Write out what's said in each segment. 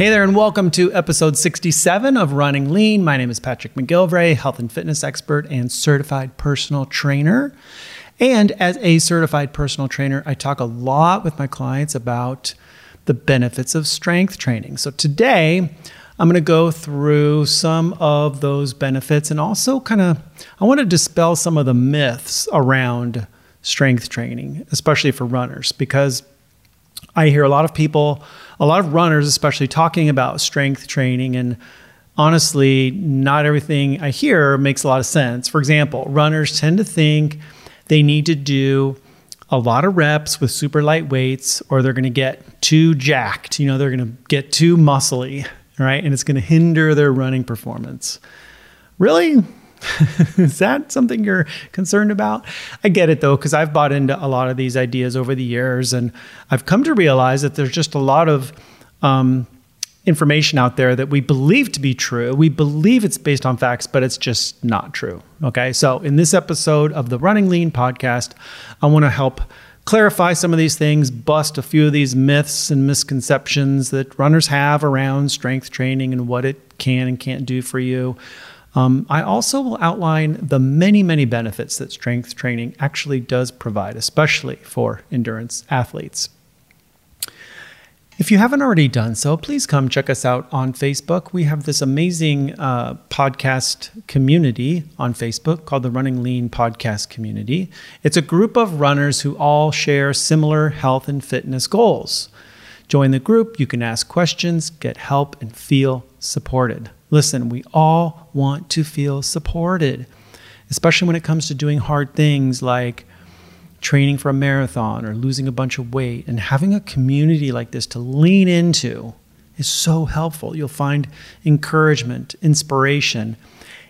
Hey there, and welcome to episode 67 of Running Lean. My name is Patrick McGilvray, health and fitness expert and certified personal trainer. And as a certified personal trainer, I talk a lot with my clients about the benefits of strength training. So today, I'm going to go through some of those benefits and also kind of, I want to dispel some of the myths around strength training, especially for runners, because I hear a lot of people, a lot of runners, especially talking about strength training. And honestly, not everything I hear makes a lot of sense. For example, runners tend to think they need to do a lot of reps with super light weights or they're going to get too jacked. You know, they're going to get too muscly, right? And it's going to hinder their running performance. Really? Is that something you're concerned about? I get it though, because I've bought into a lot of these ideas over the years, and I've come to realize that there's just a lot of um, information out there that we believe to be true. We believe it's based on facts, but it's just not true. Okay. So, in this episode of the Running Lean podcast, I want to help clarify some of these things, bust a few of these myths and misconceptions that runners have around strength training and what it can and can't do for you. Um, I also will outline the many, many benefits that strength training actually does provide, especially for endurance athletes. If you haven't already done so, please come check us out on Facebook. We have this amazing uh, podcast community on Facebook called the Running Lean Podcast Community. It's a group of runners who all share similar health and fitness goals. Join the group, you can ask questions, get help, and feel supported. Listen, we all want to feel supported, especially when it comes to doing hard things like training for a marathon or losing a bunch of weight. And having a community like this to lean into is so helpful. You'll find encouragement, inspiration,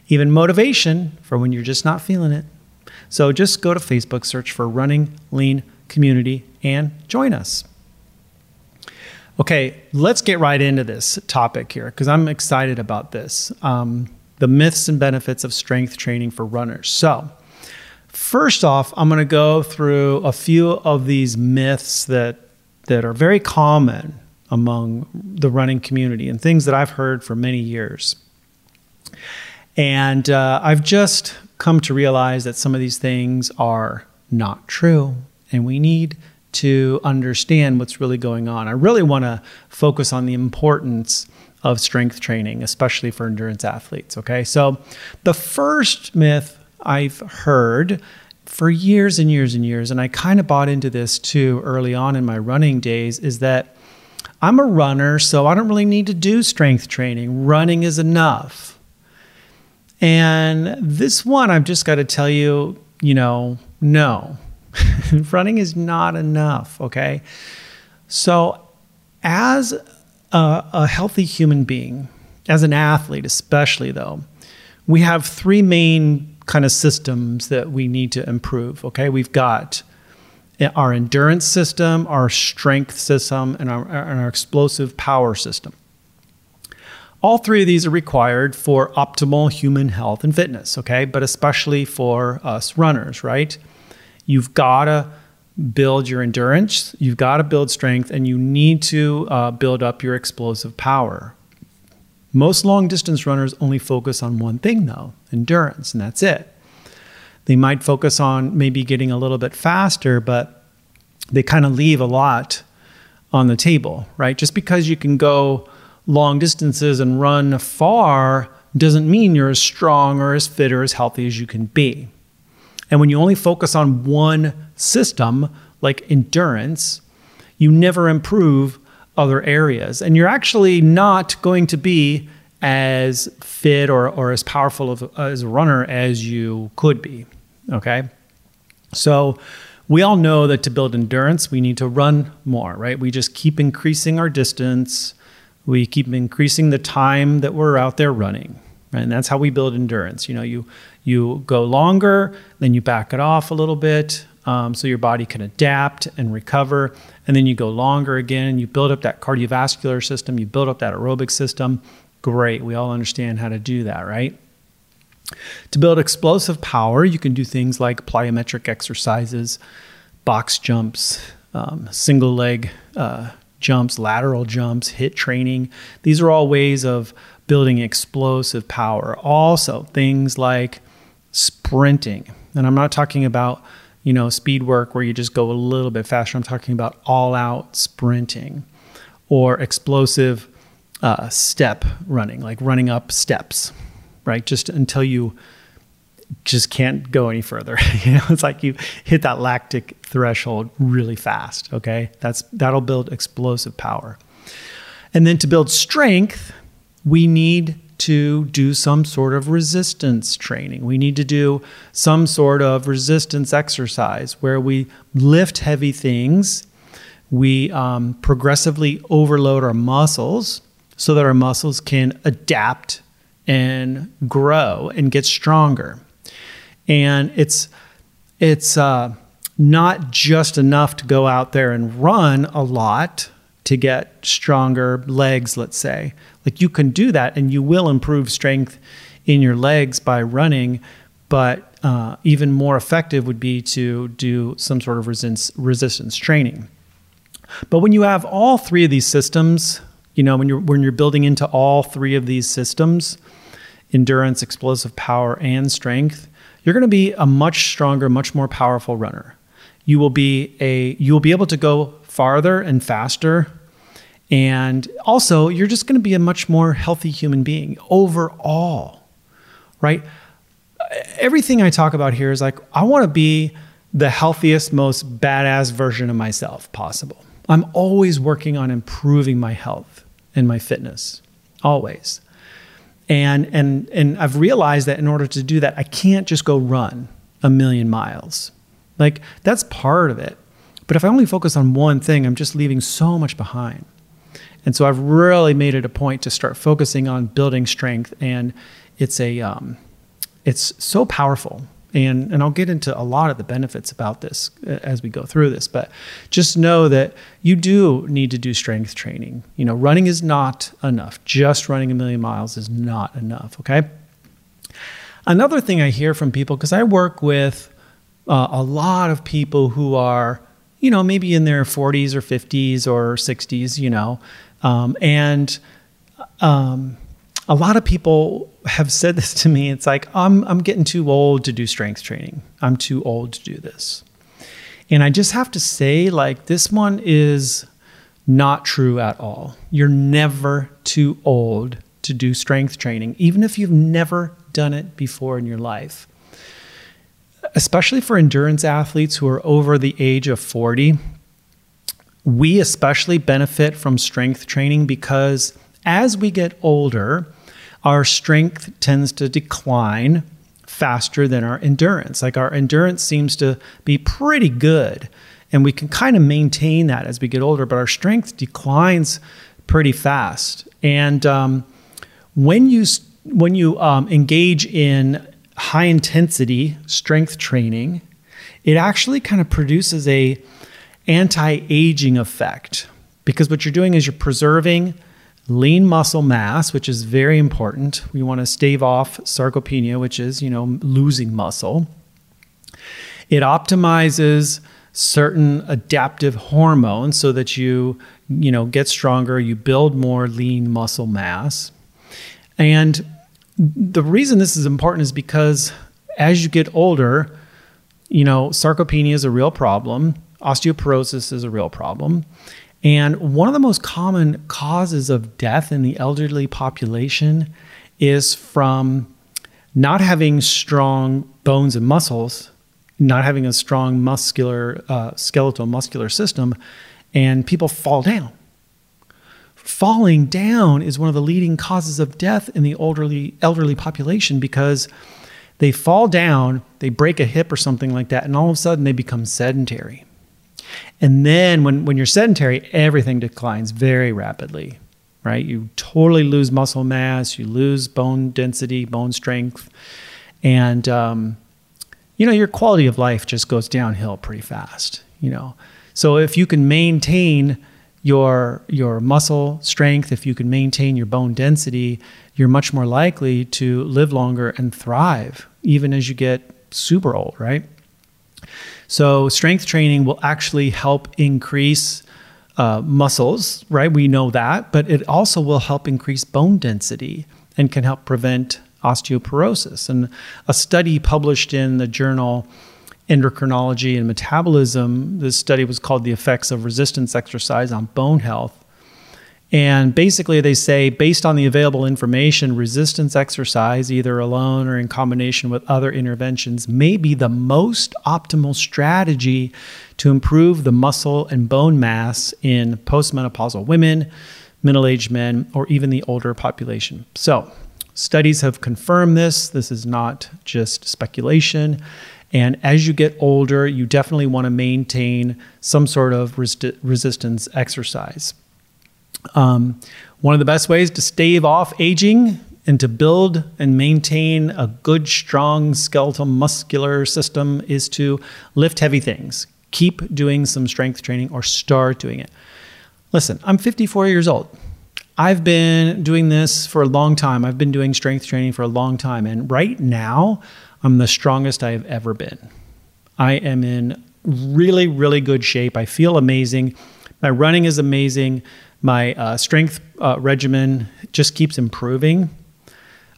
even motivation for when you're just not feeling it. So just go to Facebook, search for Running Lean Community, and join us. Okay, let's get right into this topic here because I'm excited about this um, the myths and benefits of strength training for runners. So, first off, I'm going to go through a few of these myths that, that are very common among the running community and things that I've heard for many years. And uh, I've just come to realize that some of these things are not true, and we need to understand what's really going on. I really want to focus on the importance of strength training, especially for endurance athletes. Okay, so the first myth I've heard for years and years and years, and I kind of bought into this too early on in my running days, is that I'm a runner, so I don't really need to do strength training. Running is enough. And this one, I've just got to tell you, you know, no, running is not enough, okay? So, as a, a, healthy human being, as an athlete, especially though, we have three main kind of systems that we need to improve, okay? We've got our endurance system, our strength system, and our, and our explosive power system. All three of these are required for optimal human health and fitness, okay? But especially for us runners, right? You've got to build your endurance, you've got to build strength, and you need to uh, build up your explosive power. Most long distance runners only focus on one thing, though endurance, and that's it. They might focus on maybe getting a little bit faster, but they kind of leave a lot on the table, right? Just because you can go long distances and run far doesn't mean you're as strong or as fit or as healthy as you can be. And when you only focus on one system, like endurance, you never improve other areas. And you're actually not going to be as fit or, or as powerful of, as a runner as you could be. Okay. So we all know that to build endurance, we need to run more, right? We just keep increasing our distance. We keep increasing the time that we're out there running. Right? And that's how we build endurance. You know, you you go longer, then you back it off a little bit, um, so your body can adapt and recover, and then you go longer again. You build up that cardiovascular system, you build up that aerobic system. Great, we all understand how to do that, right? To build explosive power, you can do things like plyometric exercises, box jumps, um, single leg uh, jumps, lateral jumps, HIIT training. These are all ways of building explosive power. Also, things like sprinting. And I'm not talking about, you know, speed work where you just go a little bit faster. I'm talking about all out sprinting or explosive uh, step running, like running up steps, right? Just until you just can't go any further. you know, it's like you hit that lactic threshold really fast. Okay, that's that'll build explosive power. And then to build strength, we need to do some sort of resistance training. We need to do some sort of resistance exercise where we lift heavy things. We um, progressively overload our muscles so that our muscles can adapt and grow and get stronger. And it's it's uh, not just enough to go out there and run a lot to get stronger legs, let's say. Like you can do that and you will improve strength in your legs by running, but uh, even more effective would be to do some sort of resistance, resistance training. But when you have all three of these systems, you know, when you're when you're building into all three of these systems, endurance, explosive power, and strength, you're going to be a much stronger, much more powerful runner. You will be a you will be able to go farther and faster. And also, you're just going to be a much more healthy human being overall. Right? Everything I talk about here is like I want to be the healthiest, most badass version of myself possible. I'm always working on improving my health and my fitness. Always. And and and I've realized that in order to do that, I can't just go run a million miles. Like that's part of it. But if I only focus on one thing, I'm just leaving so much behind. And so I've really made it a point to start focusing on building strength, and it's a um, it's so powerful. And and I'll get into a lot of the benefits about this uh, as we go through this but just know that you do need to do strength training. You know running is not enough. Just running a million miles is not enough okay? Another thing I hear from people because I work with uh, a lot of people who are you know maybe in their 40s or 50s or 60s you know um, and um, a lot of people have said this to me. It's like, I'm, I'm getting too old to do strength training. I'm too old to do this. And I just have to say, like, this one is not true at all. You're never too old to do strength training, even if you've never done it before in your life. Especially for endurance athletes who are over the age of 40, we especially benefit from strength training because as we get older, our strength tends to decline faster than our endurance. Like our endurance seems to be pretty good, and we can kind of maintain that as we get older, but our strength declines pretty fast. And um, when you when you um, engage in high intensity strength training, it actually kind of produces a anti-aging effect because what you're doing is you're preserving lean muscle mass, which is very important. We want to stave off sarcopenia, which is, you know, losing muscle. It optimizes certain adaptive hormones so that you, you know, get stronger, you build more lean muscle mass. And the reason this is important is because as you get older, you know, sarcopenia is a real problem, osteoporosis is a real problem. And one of the most common causes of death in the elderly population is from not having strong bones and muscles, not having a strong muscular, uh, skeletal muscular system, and people fall down. Falling down is one of the leading causes of death in the elderly, elderly population because they fall down, they break a hip or something like that, and all of a sudden they become sedentary. And then when, when you're sedentary, everything declines very rapidly. right? You totally lose muscle mass, you lose bone density, bone strength, and um, you know your quality of life just goes downhill pretty fast. You know, so if you can maintain your your muscle strength, if you can maintain your bone density, you're much more likely to live longer and thrive, even as you get super old, right? So strength training will actually help increase uh, muscles, right? We know that, but it also will help increase bone density and can help prevent osteoporosis. And a study published in the journal Endocrinology and Metabolism, this study was called The Effects of Resistance Exercise on Bone Health. And basically, they say based on the available information, resistance exercise, either alone or in combination with other interventions, may be the most optimal strategy to improve the muscle and bone mass in postmenopausal women, middle aged men, or even the older population. So, studies have confirmed this. This is not just speculation. And as you get older, you definitely want to maintain some sort of resistance exercise. Um, one of the best ways to stave off aging and to build and maintain a good, strong skeletal muscular system is to lift heavy things. Keep doing some strength training or start doing it. Listen, I'm 54 years old. I've been doing this for a long time. I've been doing strength training for a long time. And right now, I'm the strongest I have ever been. I am in really, really good shape. I feel amazing. My running is amazing. My uh, strength uh, regimen just keeps improving.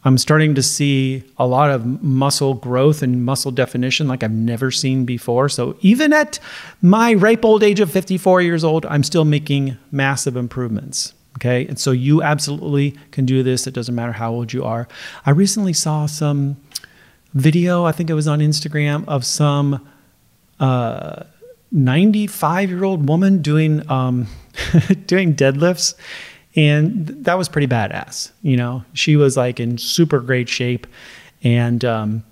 I'm starting to see a lot of muscle growth and muscle definition like I've never seen before. So, even at my ripe old age of 54 years old, I'm still making massive improvements. Okay. And so, you absolutely can do this. It doesn't matter how old you are. I recently saw some video, I think it was on Instagram, of some 95 uh, year old woman doing um, doing deadlifts, and that was pretty badass. You know, she was like in super great shape, and um,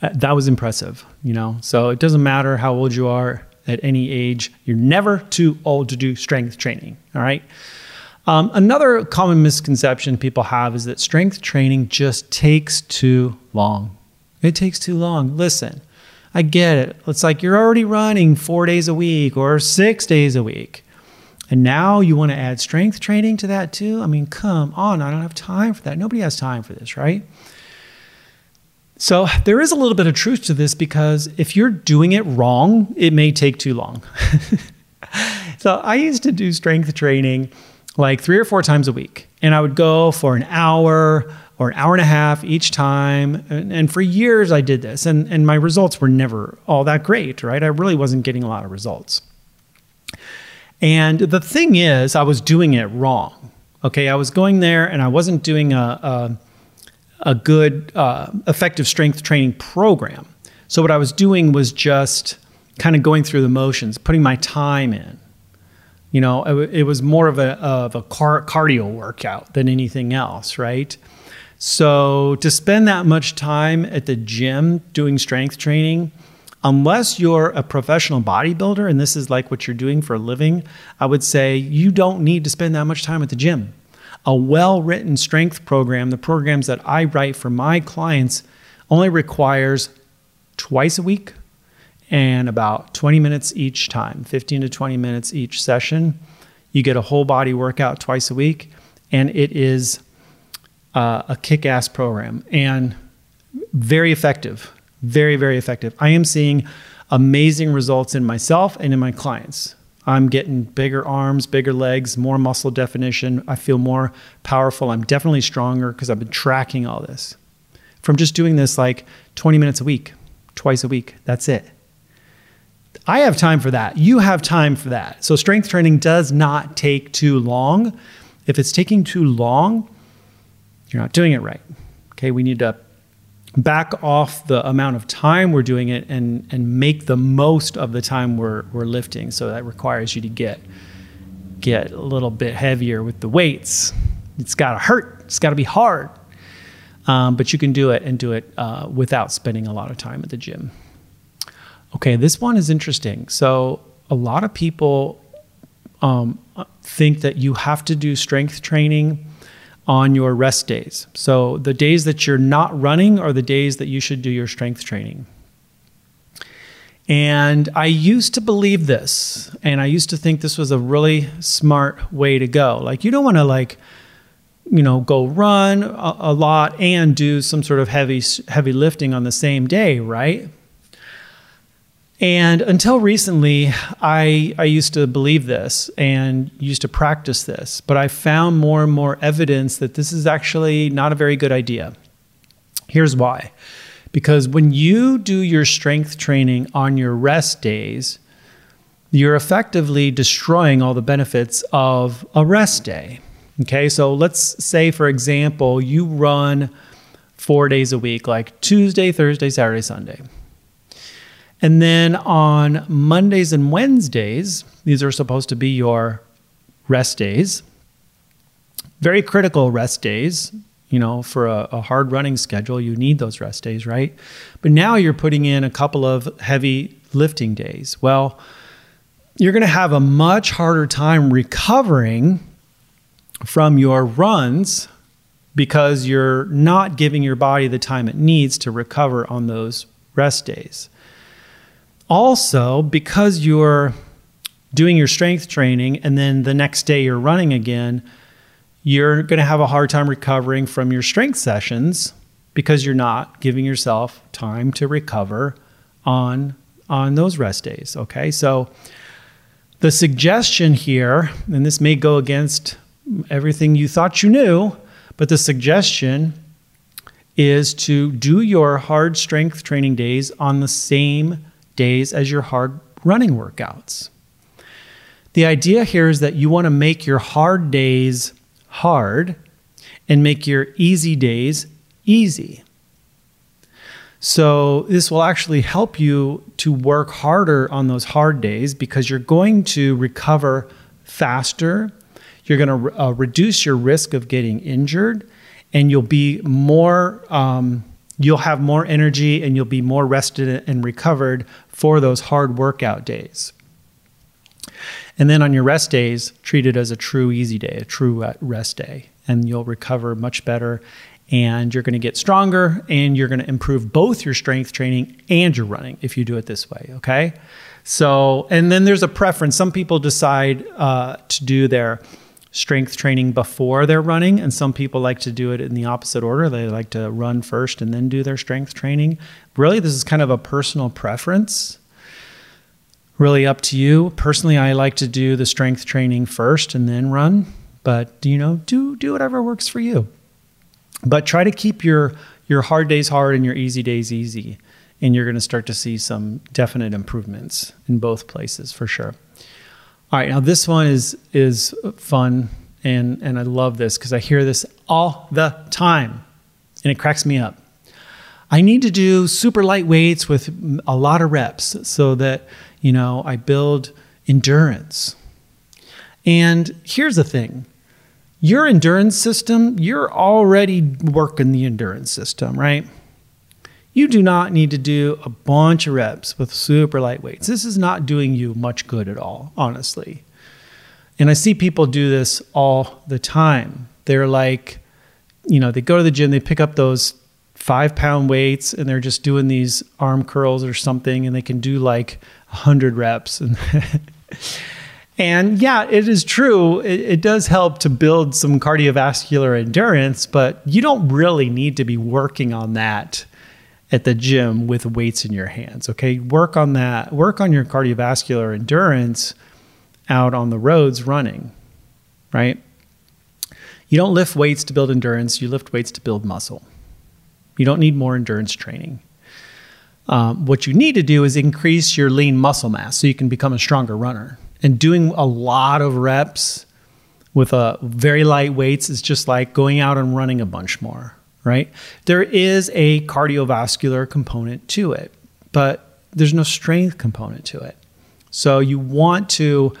uh, that was impressive. You know, so it doesn't matter how old you are at any age, you're never too old to do strength training. All right. Um, another common misconception people have is that strength training just takes too long. It takes too long. Listen, I get it. It's like you're already running four days a week or six days a week. And now you want to add strength training to that too? I mean, come on. I don't have time for that. Nobody has time for this, right? So there is a little bit of truth to this because if you're doing it wrong, it may take too long. so I used to do strength training like three or four times a week. And I would go for an hour or an hour and a half each time. And, for years I did this, and, and my results were never all that great, right? I really wasn't getting a lot of results. And the thing is, I was doing it wrong. Okay, I was going there and I wasn't doing a, a, a good, uh, effective strength training program. So what I was doing was just kind of going through the motions, putting my time in. You know, it, it was more of a, of a car, cardio workout than anything else, right? So to spend that much time at the gym doing strength training, unless you're a professional bodybuilder and this is like what you're doing for a living, I would say you don't need to spend that much time at the gym. A well written strength program, the programs that I write for my clients, only requires twice a week and about 20 minutes each time, 15 to 20 minutes each session. You get a whole body workout twice a week, and it is uh, a kick ass program and very effective. Very, very effective. I am seeing amazing results in myself and in my clients. I'm getting bigger arms, bigger legs, more muscle definition. I feel more powerful. I'm definitely stronger because I've been tracking all this from just doing this like 20 minutes a week, twice a week. That's it. I have time for that. You have time for that. So, strength training does not take too long. If it's taking too long, you're not doing it right. Okay, we need to back off the amount of time we're doing it and and make the most of the time we're we're lifting. So that requires you to get get a little bit heavier with the weights. It's got to hurt. It's got to be hard. Um, but you can do it and do it uh, without spending a lot of time at the gym. Okay, this one is interesting. So a lot of people um, think that you have to do strength training on your rest days. So the days that you're not running are the days that you should do your strength training. And I used to believe this, and I used to think this was a really smart way to go. Like, you don't want to, like, you know, go run a, a, lot and do some sort of heavy, heavy lifting on the same day, right? And until recently, I, I used to believe this and used to practice this, but I found more and more evidence that this is actually not a very good idea. Here's why because when you do your strength training on your rest days, you're effectively destroying all the benefits of a rest day. Okay, so let's say, for example, you run four days a week, like Tuesday, Thursday, Saturday, Sunday. And then on Mondays and Wednesdays, these are supposed to be your rest days, very critical rest days you know, for a, a, hard running schedule, you need those rest days, right? But now you're putting in a couple of heavy lifting days. Well, you're going to have a much harder time recovering from your runs because you're not giving your body the time it needs to recover on those rest days. Also, because you're doing your strength training and then the next day you're running again, you're going to have a hard time recovering from your strength sessions because you're not giving yourself time to recover on on those rest days okay? So the suggestion here and this may go against everything you thought you knew but the suggestion is to do your hard strength training days on the same days as your hard running workouts the idea here is that you want to make your hard days hard and make your easy days easy. So, this will actually help you to work harder on those hard days because you're going to recover faster. You're going to uh, reduce your risk of getting injured, and you'll be more, um, you'll have more energy and you'll be more rested and recovered for those hard workout days. And then on your rest days, treat it as a true easy day, a true rest day, and you'll recover much better. And you're going to get stronger and you're going to improve both your strength training and your running if you do it this way. Okay. So, and then there's a preference. Some people decide uh, to do their strength training before they're running, and some people like to do it in the opposite order. They like to run first and then do their strength training. Really, this is kind of a personal preference really up to you. Personally, I like to do the strength training first and then run, but you know, do do whatever works for you. But try to keep your your hard days hard and your easy days easy, and you're going to start to see some definite improvements in both places for sure. All right, now this one is is fun and and I love this because I hear this all the time, and it cracks me up. I need to do super light weights with a lot of reps so that you know, I build endurance. And here's the thing your endurance system, you're already working the endurance system, right? You do not need to do a bunch of reps with super light weights. This is not doing you much good at all, honestly. And I see people do this all the time. They're like, you know, they go to the gym, they pick up those five pound weights, and they're just doing these arm curls or something, and they can do like 100 reps. And, and yeah, it is true. It, it does help to build some cardiovascular endurance, but you don't really need to be working on that at the gym with weights in your hands. Okay. Work on that. Work on your cardiovascular endurance out on the roads running, right? You don't lift weights to build endurance, you lift weights to build muscle. You don't need more endurance training. Um, what you need to do is increase your lean muscle mass so you can become a stronger runner. And doing a lot of reps with a uh, very light weights is just like going out and running a bunch more, right? There is a cardiovascular component to it, but there's no strength component to it. So you want to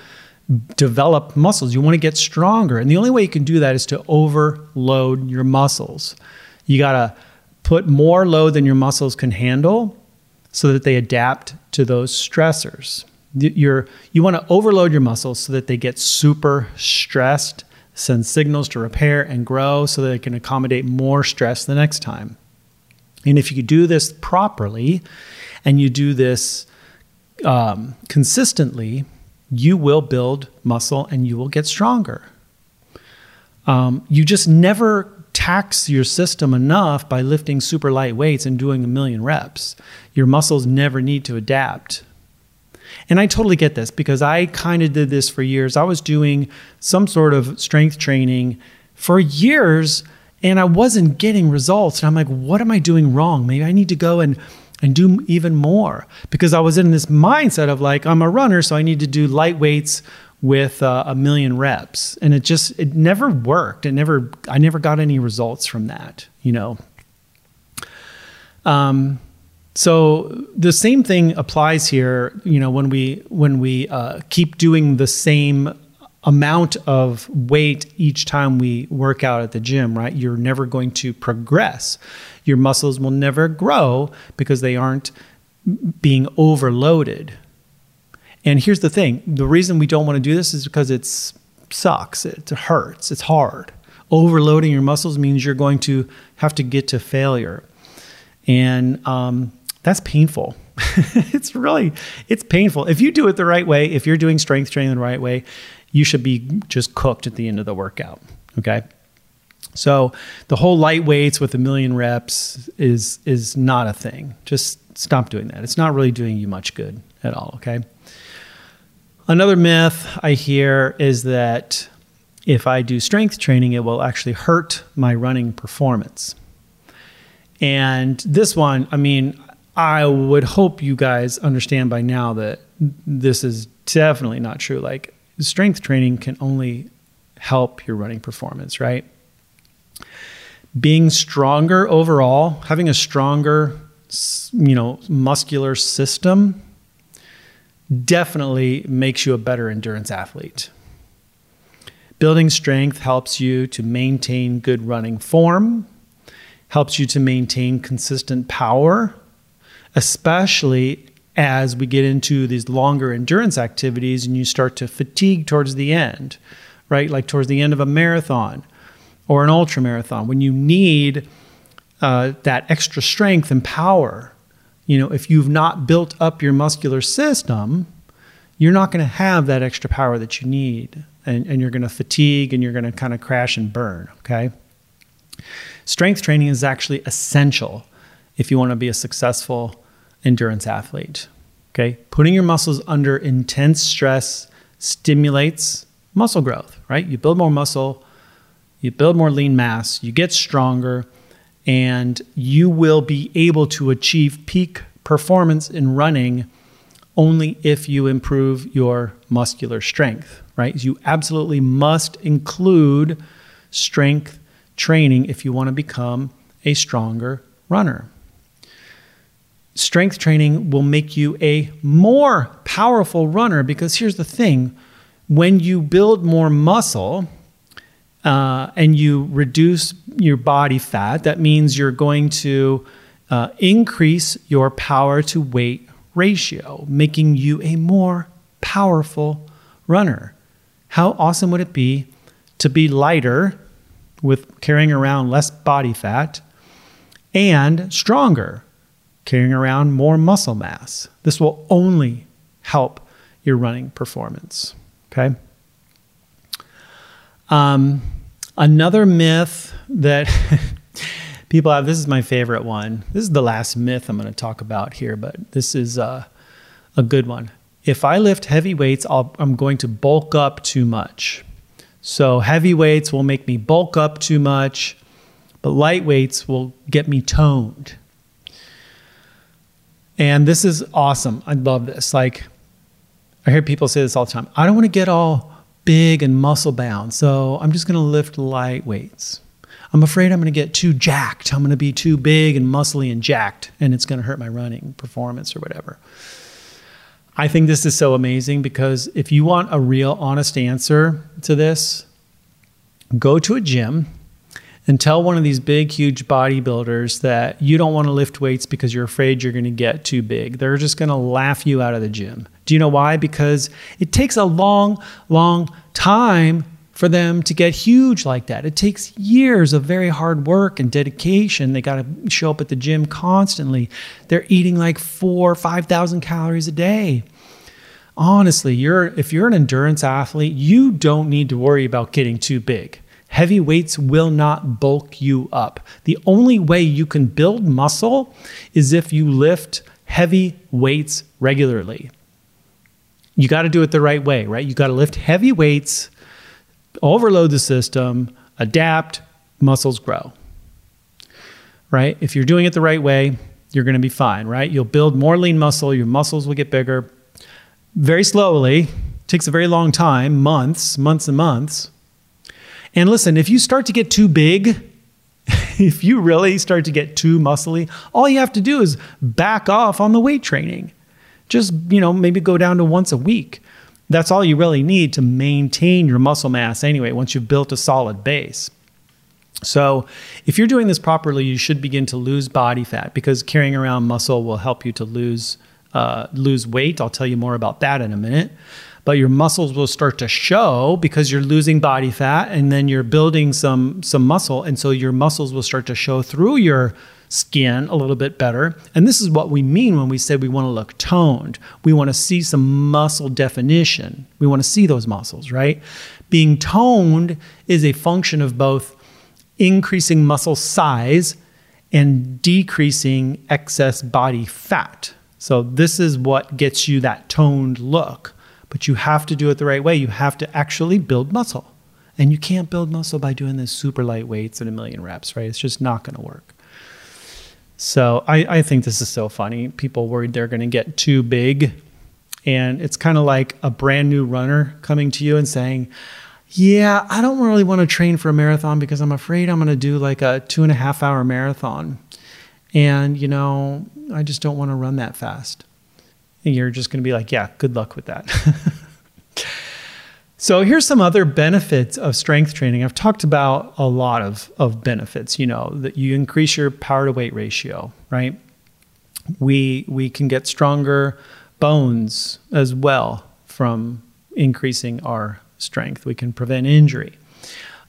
develop muscles. You want to get stronger. And the only way you can do that is to overload your muscles. You got to put more load than your muscles can handle so that they adapt to those stressors. You're, you want to overload your muscles so that they get super stressed, send signals to repair and grow so that they can accommodate more stress the next time. And if you do this properly and you do this um, consistently, you will build muscle and you will get stronger. Um, you just never tax your system enough by lifting super light weights and doing a million reps. Your muscles never need to adapt. And I totally get this because I kind of did this for years. I was doing some sort of strength training for years and I wasn't getting results. And I'm like, what am I doing wrong? Maybe I need to go and and do even more because I was in this mindset of like I'm a runner, so I need to do light weights with uh, a million reps, and it just it never worked. It never I never got any results from that, you know. Um, so the same thing applies here. You know, when we when we uh, keep doing the same amount of weight each time we work out at the gym, right? You're never going to progress. Your muscles will never grow because they aren't being overloaded. And here's the thing the reason we don't want to do this is because it sucks, it hurts, it's hard. Overloading your muscles means you're going to have to get to failure. And um, that's painful. it's really it's painful. If you do it the right way, if you're doing strength training the right way, you should be just cooked at the end of the workout. Okay. So the whole light weights with a million reps is is not a thing. Just stop doing that. It's not really doing you much good at all. Okay. Another myth I hear is that if I do strength training, it will actually hurt my running performance. And this one, I mean, I would hope you guys understand by now that this is definitely not true. Like, strength training can only help your running performance, right? Being stronger overall, having a stronger, you know, muscular system definitely makes you a better endurance athlete. Building strength helps you to maintain good running form, helps you to maintain consistent power, especially as we get into these longer endurance activities and you start to fatigue towards the end, right? Like towards the end of a marathon or an ultra marathon, when you need uh, that extra strength and power. You know, if you've not built up your muscular system, you're not going to have that extra power that you need. And, and you're going to fatigue and you're going to kind of crash and burn. Okay. Strength training is actually essential if you want to be a successful endurance athlete. Okay. Putting your muscles under intense stress stimulates muscle growth, right? You build more muscle, you build more lean mass, you get stronger, and you will be able to achieve peak performance in running only if you improve your muscular strength, right? You absolutely must include strength training if you want to become a stronger runner strength training will make you a more powerful runner because here's the thing when you build more muscle uh, and you reduce your body fat, that means you're going to uh, increase your power to weight ratio, making you a more powerful runner. How awesome would it be to be lighter with carrying around less body fat and stronger carrying around more muscle mass. This will only help your running performance. Okay. Um, another myth that people have this is my favorite one. This is the last myth I'm going to talk about here, but this is uh, a good one. If I lift heavy weights, i I'm going to bulk up too much. So, heavy weights will make me bulk up too much, but light weights will get me toned. And this is awesome. I love this. Like, I hear people say this all the time. I don't want to get all big and muscle bound, so I'm just going to lift light weights. I'm afraid I'm going to get too jacked. I'm going to be too big and muscly and jacked, and it's going to hurt my running performance or whatever. I think this is so amazing because if you want a real honest answer to this, go to a gym and tell one of these big, huge bodybuilders that you don't want to lift weights because you're afraid you're going to get too big. They're just going to laugh you out of the gym. Do you know why? Because it takes a long, long time for them to get huge like that. It takes years of very hard work and dedication. They got to show up at the gym constantly. They're eating like four, 5,000 calories a day. Honestly, you're if you're an endurance athlete, you don't need to worry about getting too big. Heavy weights will not bulk you up. The only way you can build muscle is if you lift heavy weights regularly. You got to do it the right way, right? You got to lift heavy weights, overload the system, adapt, muscles grow. Right? If you're doing it the right way, you're going to be fine, right? You'll build more lean muscle, your muscles will get bigger very slowly. takes a very long time, months, months and months. And listen, if you start to get too big, if you really start to get too muscly, all you have to do is back off on the weight training. Just, you know, maybe go down to once a week. That's all you really need to maintain your muscle mass anyway, once you've built a solid base. So, if you're doing this properly, you should begin to lose body fat because carrying around muscle will help you to lose uh, lose weight. I'll tell you more about that in a minute but your muscles will start to show because you're losing body fat and then you're building some some muscle and so your muscles will start to show through your skin a little bit better. And this is what we mean when we say we want to look toned. We want to see some muscle definition. We want to see those muscles, right? Being toned is a function of both increasing muscle size and decreasing excess body fat. So this is what gets you that toned look. But you have to do it the right way. You have to actually build muscle. And you can't build muscle by doing this super light weights and a million reps, right? It's just not going to work. So I, I think this is so funny. People worried they're going to get too big. And it's kind of like a brand new runner coming to you and saying, Yeah, I don't really want to train for a marathon because I'm afraid I'm going to do like a two and a half hour marathon. And, you know, I just don't want to run that fast and you're just going to be like, yeah, good luck with that. so here's some other benefits of strength training. I've talked about a lot of, of benefits, you know, that you increase your power to weight ratio, right? We we can get stronger bones as well from increasing our strength. We can prevent injury.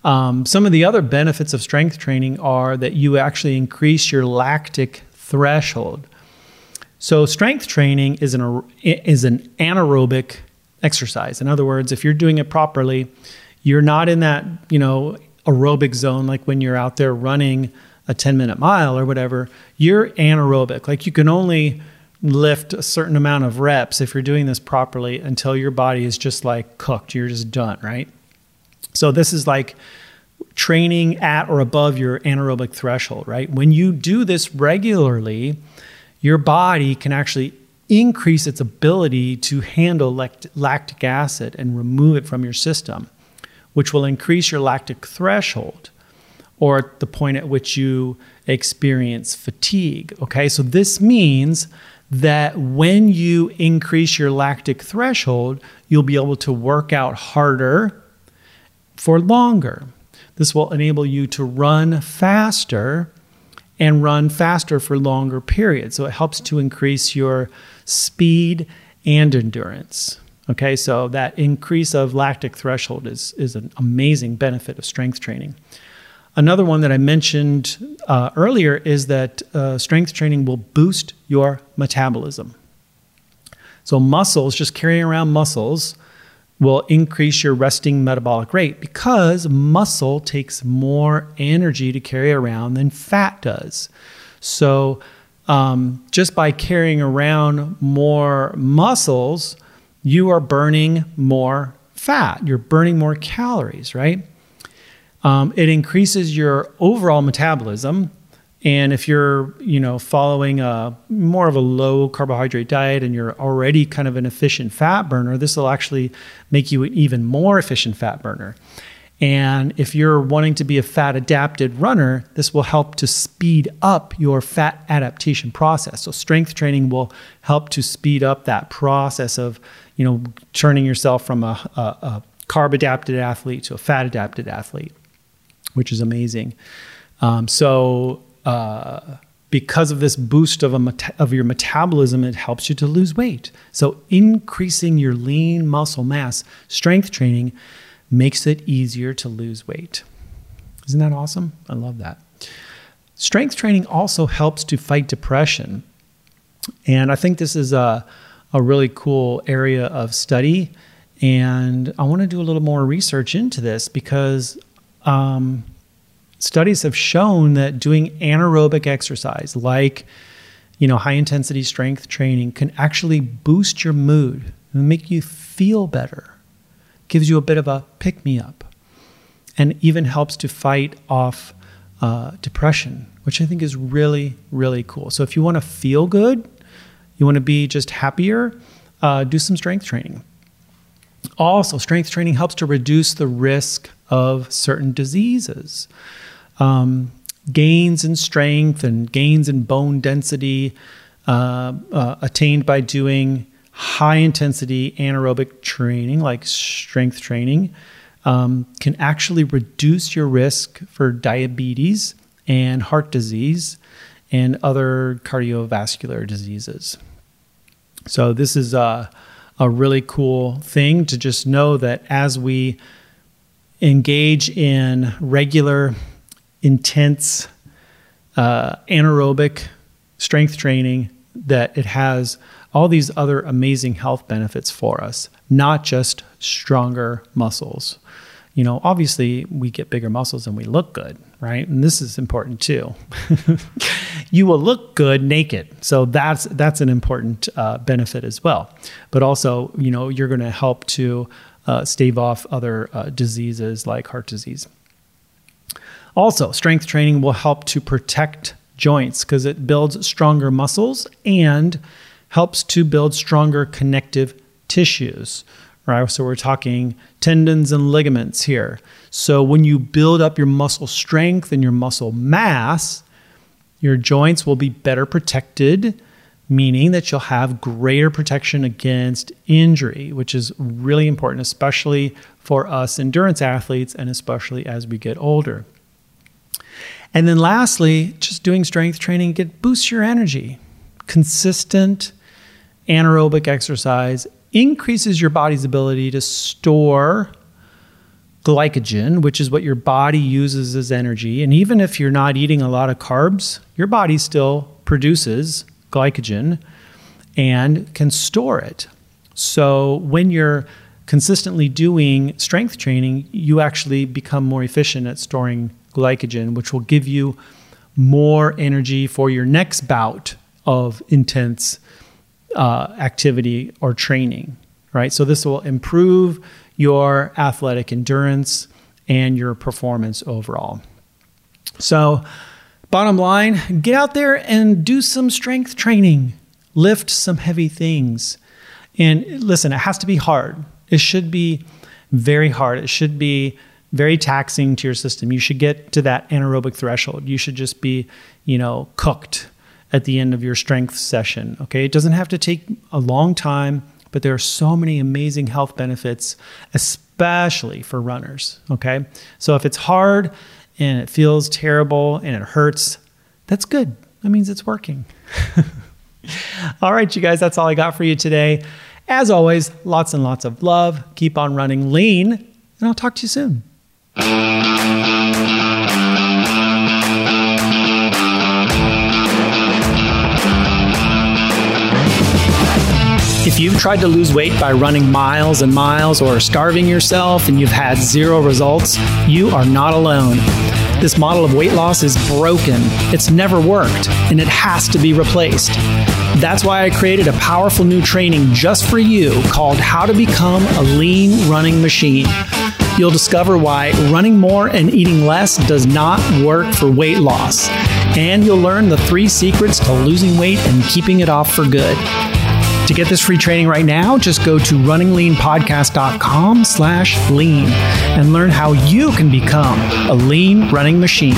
Um, some of the other benefits of strength training are that you actually increase your lactic threshold. So strength training is an is an anaerobic exercise. In other words, if you're doing it properly, you're not in that, you know, aerobic zone like when you're out there running a 10 minute mile or whatever. You're anaerobic. Like you can only lift a certain amount of reps if you're doing this properly until your body is just like cooked. You're just done, right? So this is like training at or above your anaerobic threshold, right? When you do this regularly, your body can actually increase its ability to handle lactic acid and remove it from your system, which will increase your lactic threshold or the point at which you experience fatigue. Okay, so this means that when you increase your lactic threshold, you'll be able to work out harder for longer. This will enable you to run faster and run faster for longer periods. So it helps to increase your speed and endurance. Okay, so that increase of lactic threshold is, is an amazing benefit of strength training. Another one that I mentioned uh, earlier is that uh, strength training will boost your metabolism. So, muscles, just carrying around muscles, will increase your resting metabolic rate because muscle takes more energy to carry around than fat does. So, um, just by carrying around more muscles, you are burning more fat. You're burning more calories, right? Um, it increases your overall metabolism, and if you're, you know, following a more of a low carbohydrate diet and you're already kind of an efficient fat burner, this will actually make you an even more efficient fat burner. And if you're wanting to be a fat adapted runner, this will help to speed up your fat adaptation process. So strength training will help to speed up that process of, you know, turning yourself from a, a, a carb adapted athlete to a fat adapted athlete, which is amazing. Um, so uh, because of this boost of, a meta- of your metabolism, it helps you to lose weight. So, increasing your lean muscle mass, strength training makes it easier to lose weight. Isn't that awesome? I love that. Strength training also helps to fight depression. And I think this is a, a really cool area of study. And I want to do a little more research into this because um, studies have shown that doing anaerobic exercise, like you know, high intensity strength training, can actually boost your mood and make you feel better. Gives you a bit of a pick me up, and even helps to fight off uh, depression, which I think is really, really cool. So if you want to feel good, you want to be just happier, uh, do some strength training. Also, strength training helps to reduce the risk of certain diseases. Um, gains in strength and gains in bone density uh, uh, attained by doing high intensity anaerobic training, like strength training, um, can actually reduce your risk for diabetes and heart disease and other cardiovascular diseases. So, this is a, a really cool thing to just know that as we engage in regular, intense, uh, anaerobic strength training, that it has all these other amazing health benefits for us, not just stronger muscles you know, obviously we get bigger muscles and we look good, right? And this is important too. you will look good naked, so that's that's an important uh, benefit as well. But also, you know, you're going to help to uh, stave off other uh, diseases like heart disease. Also, strength training will help to protect joints because it builds stronger muscles and helps to build stronger connective tissues right? So we're talking tendons and ligaments here. So when you build up your muscle strength and your muscle mass, your joints will be better protected, meaning that you'll have greater protection against injury, which is really important, especially for us endurance athletes and especially as we get older. And then lastly, just doing strength training get boosts your energy. Consistent anaerobic exercise increases your body's ability to store glycogen, which is what your body uses as energy. And even if you're not eating a lot of carbs, your body still produces glycogen and can store it. So when you're consistently doing strength training, you actually become more efficient at storing glycogen, which will give you more energy for your next bout of intense uh, activity or training, right? So this will improve your athletic endurance and your performance overall. So, bottom line, get out there and do some strength training, lift some heavy things. And listen, it has to be hard. It should be very hard. It should be very taxing to your system. You should get to that anaerobic threshold. You should just be, you know, cooked at the end of your strength session. Okay, it doesn't have to take a long time, but there are so many amazing health benefits, especially for runners. Okay, so if it's hard and it feels terrible and it hurts, that's good. That means it's working. all right, you guys, that's all I got for you today. As always, lots and lots of love. Keep on running lean, and I'll talk to you soon. If you've tried to lose weight by running miles and miles or starving yourself and you've had zero results, you are not alone. This model of weight loss is broken. It's never worked, and it has to be replaced. That's why I created a powerful new training just for you called How to Become a Lean Running Machine. You'll discover why running more and eating less does not work for weight loss. And you'll learn the three secrets to losing weight and keeping it off for good. To get this free training right now, just go to runningleanpodcast.com slash lean and learn how you can become a lean running machine.